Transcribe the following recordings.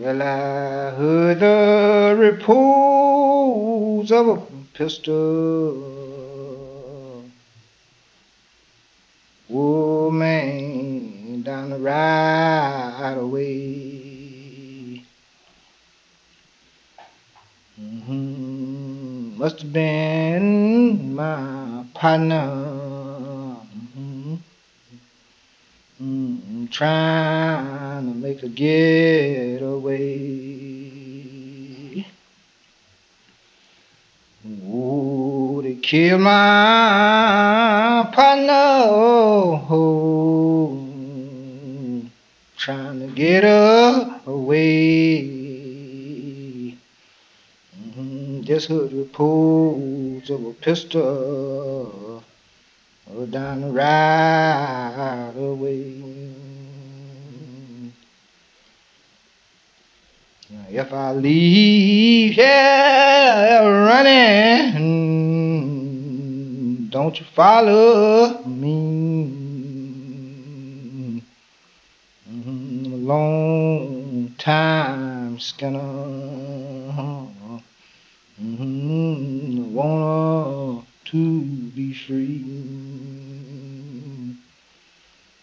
Well, I heard the reports of a pistol. Oh, man, down the right away. Mm-hmm. Must have been my partner. Mm-hmm. Trying to make a getaway. Oh, they killed my partner. Oh, trying to get away. Mm-hmm. Just heard reports of a pistol down the right away. If I leave here running, don't you follow me. A long time skinner. Mm, wanna to be free.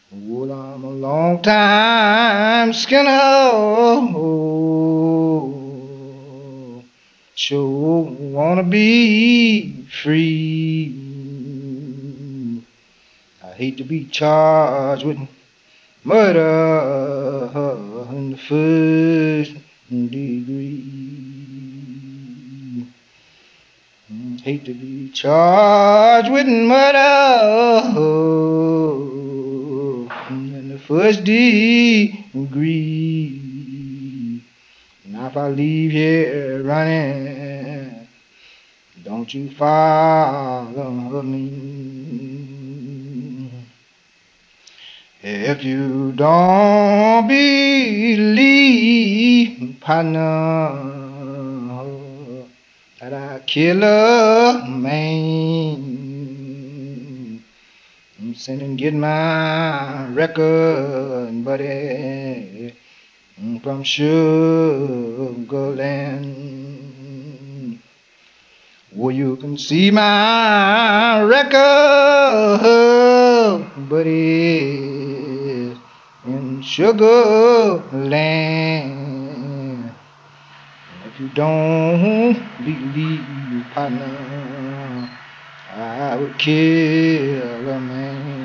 Well, I'm a long time skinner. Sure wanna be free. I hate to be charged with murder in the first degree. Hate to be charged with murder in the first degree. If I leave here uh, running, don't you follow me. If you don't believe, partner, that I kill a man. I'm sending get my record, buddy, from Sugarland. Well, you can see my record, buddy, in Sugarland. If you don't believe, partner, I would kill a man.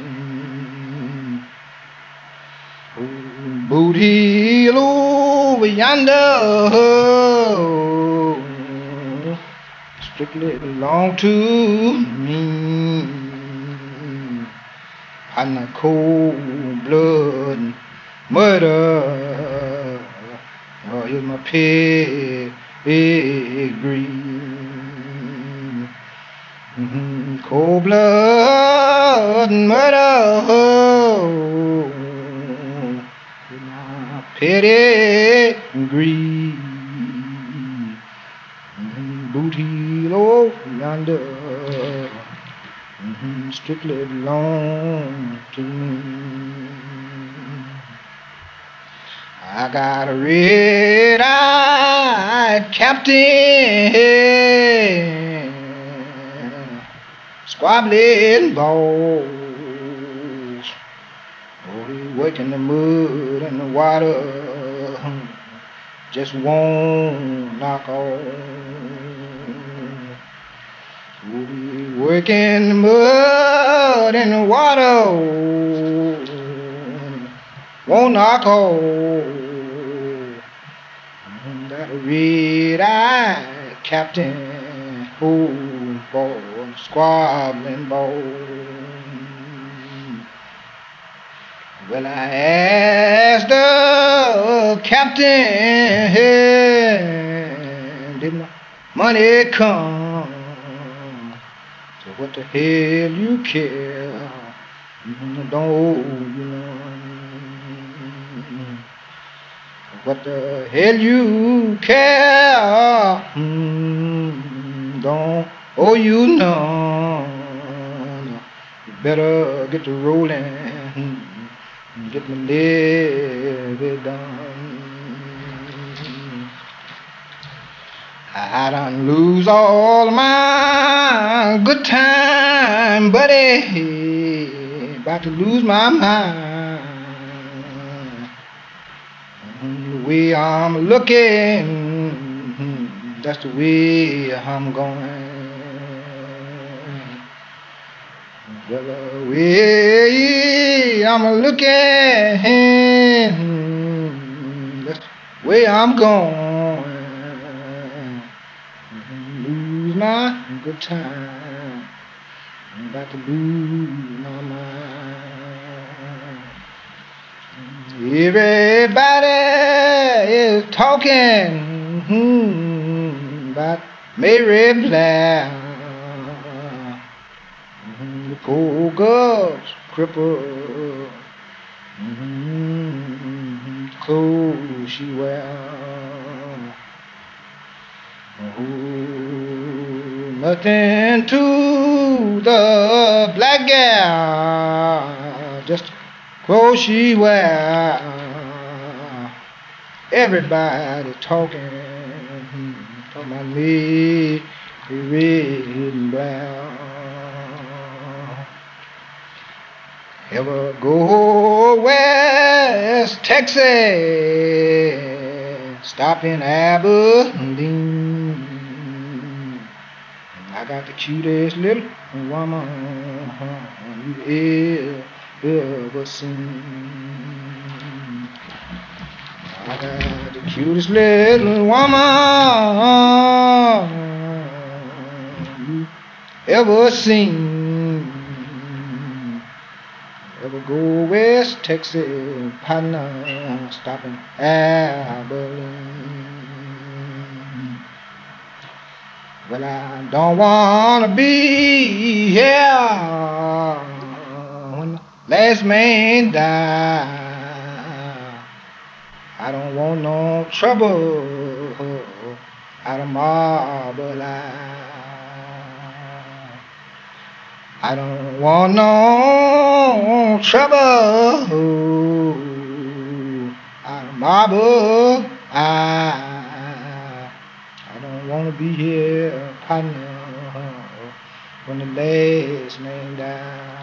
Boot Hill over yonder, strictly belong to me. Partner, cold blood murder. Oh, here's my pedigree. Mm-hmm. Cold blood murder. My pedigree. Mm-hmm. Boot heel yonder. Mm-hmm. Strictly belong to me. I got a red-eyed captain, squabbling balls. Working the mud and the water, just won't knock. Oh, he working the mud and the water, won't knock off that red-eyed captain, oh, boy, squabbling boy. Well, I asked the captain, did my money come? So what the hell you care? Don't, you know. What the hell you care? Hmm, don't owe you none. You better get to rolling done. I done lose all my good time, buddy. About to lose my mind. The way I'm looking, that's the way I'm going. Well, the way I'm looking, that's way I'm going lose my good time. I'm about to lose my mind. Everybody is talking hmm, about Mary. Hmm, the poor girl's crippled. Hmm, clothes she wears. Oh, nothing to the black gal, just clothes she wear. Everybody talking, talking about me, red and black. Ever go west Texas, stop in Abilene. I got the cutest little woman you ever seen. I got the cutest little woman you ever seen. Ever go west Texas, uh, partner, stopping Abilene. Well, I don't wanna be here when the last man die. I don't want no trouble out of marble. I don't want no trouble of marble eye. I don't want to be here, partner, when the last man died.